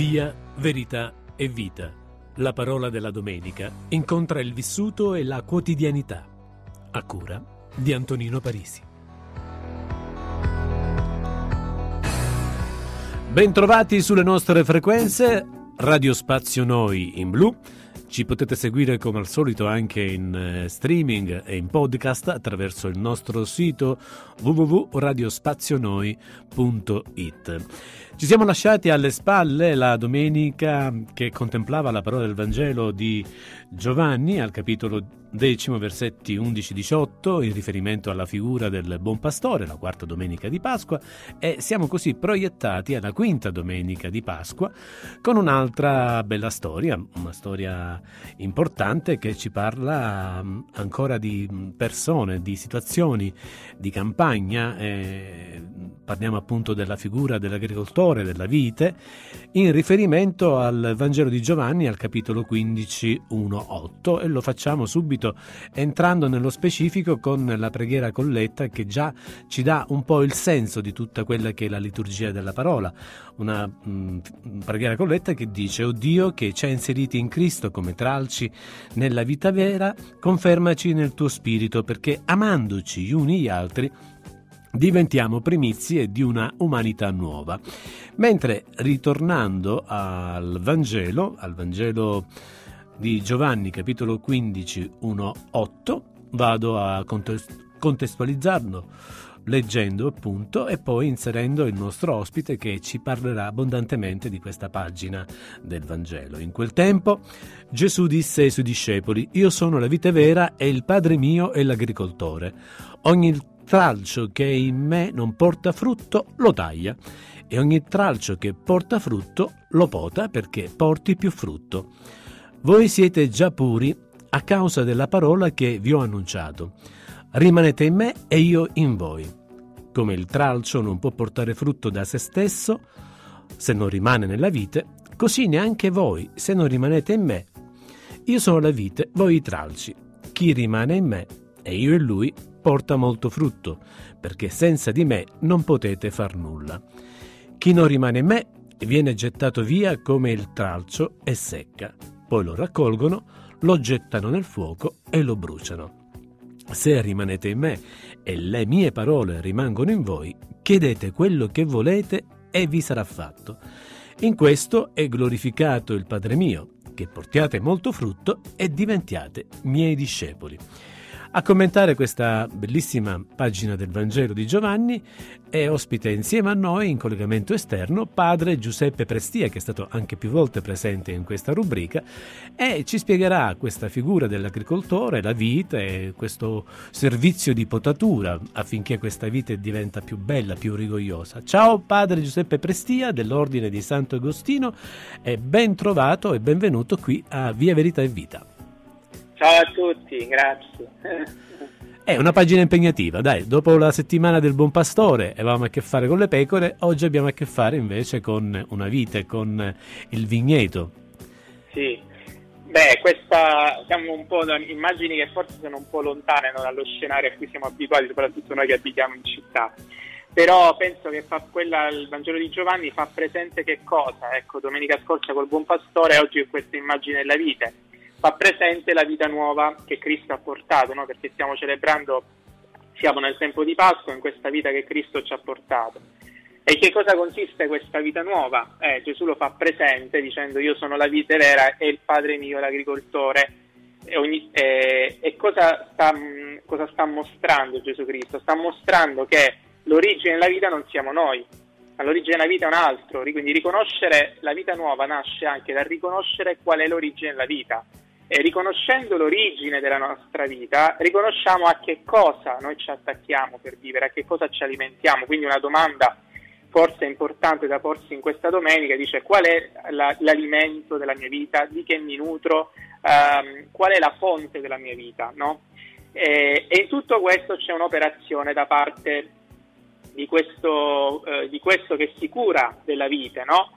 Via, verità e vita. La parola della domenica incontra il vissuto e la quotidianità. A cura di Antonino Parisi. Bentrovati sulle nostre frequenze, Radio Spazio Noi in blu ci potete seguire come al solito anche in eh, streaming e in podcast attraverso il nostro sito www.radiospazionoi.it. Ci siamo lasciati alle spalle la domenica che contemplava la parola del Vangelo di Giovanni al capitolo decimo, versetti 11-18, in riferimento alla figura del buon pastore, la quarta domenica di Pasqua, e siamo così proiettati alla quinta domenica di Pasqua con un'altra bella storia, una storia importante che ci parla mm, ancora di persone, di situazioni di campagna. Eh, parliamo appunto della figura dell'agricoltore, della vite, in riferimento al Vangelo di Giovanni al capitolo 15, 1, 8 e lo facciamo subito entrando nello specifico con la preghiera colletta che già ci dà un po' il senso di tutta quella che è la liturgia della parola, una mh, preghiera colletta che dice O Dio che ci ha inseriti in Cristo come tralci nella vita vera, confermaci nel tuo spirito perché amandoci gli uni gli altri diventiamo primizie di una umanità nuova. Mentre ritornando al Vangelo, al Vangelo di Giovanni capitolo 15 1 8, vado a contestualizzarlo leggendo appunto e poi inserendo il nostro ospite che ci parlerà abbondantemente di questa pagina del Vangelo. In quel tempo Gesù disse ai suoi discepoli, io sono la vite vera e il Padre mio è l'agricoltore. Ogni tralcio che in me non porta frutto lo taglia e ogni tralcio che porta frutto lo pota perché porti più frutto. Voi siete già puri a causa della parola che vi ho annunciato. Rimanete in me e io in voi. Come il tralcio non può portare frutto da se stesso se non rimane nella vite, così neanche voi se non rimanete in me. Io sono la vite, voi i tralci. Chi rimane in me e io in lui porta molto frutto, perché senza di me non potete far nulla. Chi non rimane in me viene gettato via come il tralcio e secca. Poi lo raccolgono, lo gettano nel fuoco e lo bruciano. Se rimanete in me e le mie parole rimangono in voi, chiedete quello che volete e vi sarà fatto. In questo è glorificato il Padre mio, che portiate molto frutto e diventiate miei discepoli. A commentare questa bellissima pagina del Vangelo di Giovanni è ospite insieme a noi in collegamento esterno padre Giuseppe Prestia, che è stato anche più volte presente in questa rubrica, e ci spiegherà questa figura dell'agricoltore, la vita e questo servizio di potatura affinché questa vita diventa più bella, più rigogliosa. Ciao padre Giuseppe Prestia dell'Ordine di Santo Agostino e ben trovato e benvenuto qui a Via Verità e Vita. Ciao a tutti, grazie. È una pagina impegnativa, dai, dopo la settimana del buon pastore avevamo a che fare con le pecore, oggi abbiamo a che fare invece con una vite, con il vigneto. Sì, beh, questa siamo un po' da immagini che forse sono un po' lontane no, dallo scenario a cui siamo abituati, soprattutto noi che abitiamo in città. Però penso che fa quella, il Vangelo di Giovanni fa presente che cosa? Ecco, domenica scorsa col buon pastore, oggi questa immagine della vite fa presente la vita nuova che Cristo ha portato, no? perché stiamo celebrando, siamo nel tempo di Pasqua, in questa vita che Cristo ci ha portato. E che cosa consiste questa vita nuova? Eh, Gesù lo fa presente dicendo io sono la vite vera e il Padre mio l'agricoltore. E, ogni, eh, e cosa, sta, cosa sta mostrando Gesù Cristo? Sta mostrando che l'origine della vita non siamo noi, ma l'origine della vita è un altro, quindi riconoscere la vita nuova nasce anche dal riconoscere qual è l'origine della vita e riconoscendo l'origine della nostra vita, riconosciamo a che cosa noi ci attacchiamo per vivere, a che cosa ci alimentiamo. Quindi una domanda forse importante da porsi in questa domenica dice qual è la, l'alimento della mia vita, di che mi nutro, ehm, qual è la fonte della mia vita. No? E, e, in tutto questo c'è un'operazione da parte di questo, eh, di questo che si cura della vita, no?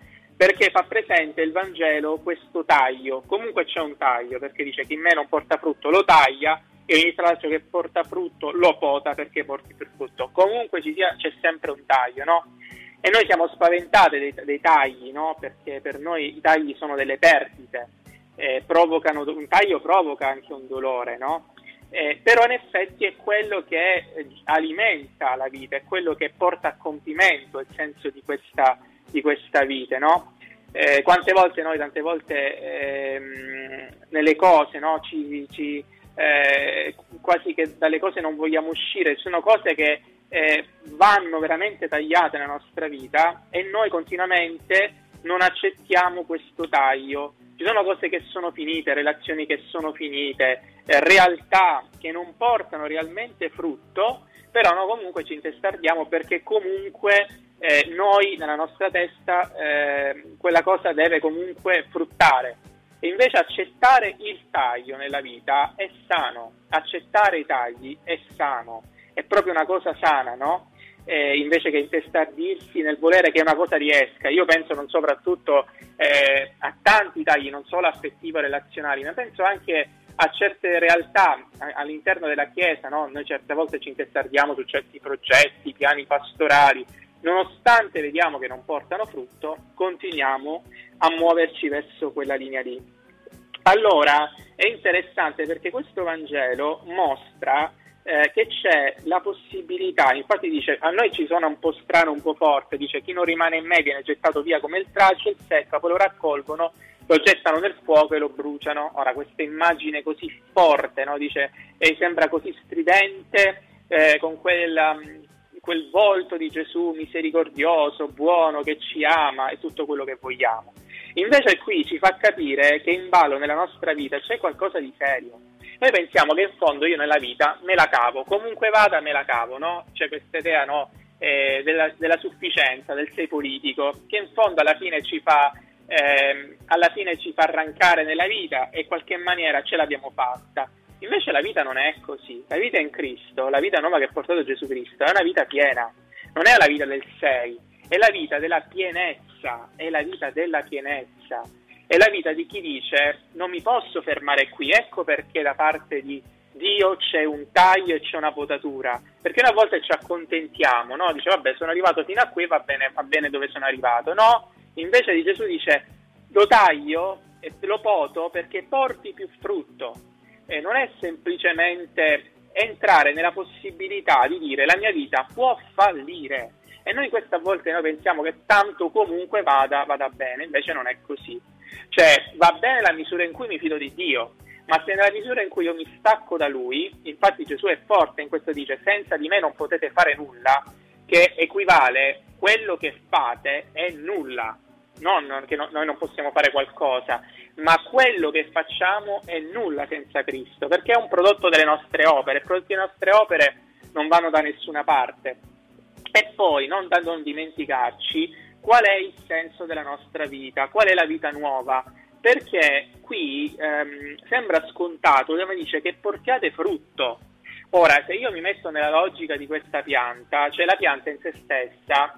Perché fa presente il Vangelo questo taglio, comunque c'è un taglio, perché dice che in me non porta frutto lo taglia e ogni tralcio che porta frutto lo pota perché porti più frutto. Comunque sia, c'è sempre un taglio, no? e noi siamo spaventati dei, dei tagli, no? perché per noi i tagli sono delle perdite, eh, un taglio provoca anche un dolore, no? eh, però in effetti è quello che eh, alimenta la vita, è quello che porta a compimento il senso di questa, di questa vita. No? Eh, quante volte noi, tante volte ehm, nelle cose, no? ci, ci, eh, quasi che dalle cose non vogliamo uscire, ci sono cose che eh, vanno veramente tagliate nella nostra vita e noi continuamente non accettiamo questo taglio. Ci sono cose che sono finite, relazioni che sono finite, eh, realtà che non portano realmente frutto, però no, comunque ci intestardiamo perché comunque eh, noi nella nostra testa eh, quella cosa deve comunque fruttare. E invece accettare il taglio nella vita è sano, accettare i tagli è sano è proprio una cosa sana, no? Eh, invece che intestardirsi nel volere che una cosa riesca. Io penso non soprattutto eh, a tanti tagli, non solo affettivo-relazionali, ma penso anche a certe realtà all'interno della Chiesa, no? noi certe volte ci intestardiamo su certi progetti, piani pastorali, nonostante vediamo che non portano frutto, continuiamo a muoverci verso quella linea lì. Allora è interessante perché questo Vangelo mostra eh, che c'è la possibilità, infatti dice a noi ci suona un po' strano, un po' forte, dice chi non rimane in me viene gettato via come il tralcio, il secca, poi lo raccolgono, lo gettano nel fuoco e lo bruciano. Ora questa immagine così forte, no? dice, e sembra così stridente, eh, con quella, quel volto di Gesù misericordioso, buono, che ci ama e tutto quello che vogliamo. Invece qui ci fa capire che in ballo nella nostra vita c'è qualcosa di serio noi pensiamo che in fondo io nella vita me la cavo, comunque vada me la cavo, no? C'è questa idea no? eh, della, della, sufficienza, del sei politico, che in fondo alla fine ci fa, eh, alla fine ci fa arrancare nella vita e in qualche maniera ce l'abbiamo fatta. Invece la vita non è così, la vita è in Cristo, la vita nuova che ha portato Gesù Cristo, è una vita piena, non è la vita del sei, è la vita della pienezza, è la vita della pienezza. È la vita di chi dice non mi posso fermare qui, ecco perché da parte di Dio c'è un taglio e c'è una potatura, perché una volta ci accontentiamo, no? dice vabbè sono arrivato fino a qui, va bene, va bene dove sono arrivato, no? Invece di Gesù dice lo taglio e lo poto perché porti più frutto, e non è semplicemente entrare nella possibilità di dire la mia vita può fallire, e noi questa volte noi pensiamo che tanto comunque vada, vada bene, invece non è così. Cioè va bene la misura in cui mi fido di Dio, ma se nella misura in cui io mi stacco da Lui, infatti Gesù è forte in questo dice senza di me non potete fare nulla, che equivale quello che fate è nulla, non che no, noi non possiamo fare qualcosa, ma quello che facciamo è nulla senza Cristo, perché è un prodotto delle nostre opere, i prodotti delle nostre opere non vanno da nessuna parte. E poi, non da non dimenticarci, qual è il senso della nostra vita, qual è la vita nuova, perché qui ehm, sembra scontato, dove dice che portiate frutto. Ora, se io mi metto nella logica di questa pianta, cioè la pianta in se stessa,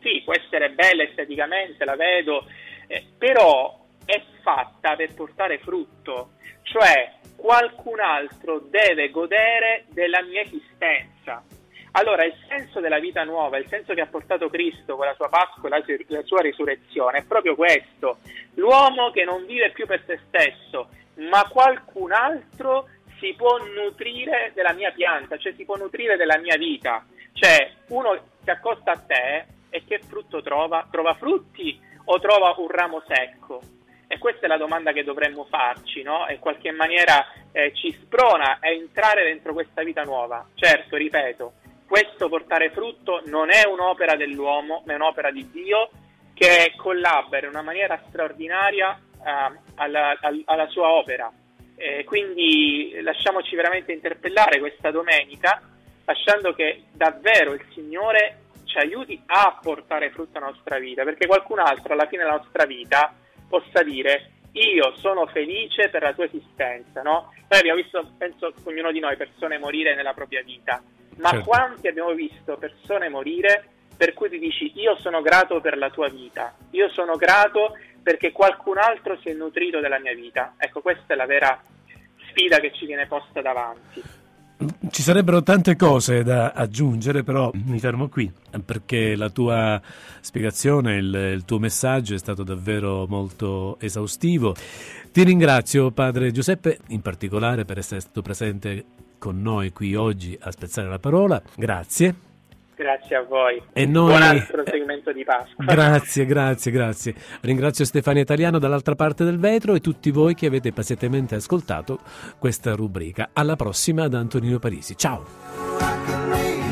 sì, può essere bella esteticamente, la vedo, eh, però è fatta per portare frutto, cioè qualcun altro deve godere della mia esistenza. Allora, il senso della vita nuova, il senso che ha portato Cristo con la sua Pasqua e la, sua risurrezione è proprio questo. L'uomo che non vive più per se stesso, ma qualcun altro si può nutrire della mia pianta, cioè si può nutrire della mia vita. Cioè, uno si accosta a te e che frutto trova? Trova frutti o trova un ramo secco? E questa è la domanda che dovremmo farci, no? In qualche maniera eh, ci sprona a entrare dentro questa vita nuova. Certo, ripeto, questo portare frutto non è un'opera dell'uomo, ma è un'opera di Dio che collabora in una maniera straordinaria uh, alla, alla, sua opera. Eh, quindi lasciamoci veramente interpellare questa domenica, lasciando che davvero il Signore ci aiuti a portare frutto alla nostra vita, perché qualcun altro alla fine della nostra vita possa dire io sono felice per la tua esistenza, no? Noi abbiamo visto, penso, ognuno di noi, persone morire nella propria vita ma certo. quanti abbiamo visto persone morire per cui ti dici io sono grato per la tua vita, io sono grato perché qualcun altro si è nutrito della mia vita. Ecco, questa è la vera sfida che ci viene posta davanti. Ci sarebbero tante cose da aggiungere, però mi fermo qui perché la tua spiegazione, il, il, tuo messaggio è stato davvero molto esaustivo. Ti ringrazio, padre Giuseppe, in particolare per essere stato presente con noi qui oggi a spezzare la parola. Grazie. Grazie a voi. E noi... Buon proseguimento di Pasqua. Grazie, grazie, grazie. Ringrazio Stefania Italiano dall'altra parte del vetro e tutti voi che avete pazientemente ascoltato questa rubrica. Alla prossima da Antonino Parisi. Ciao.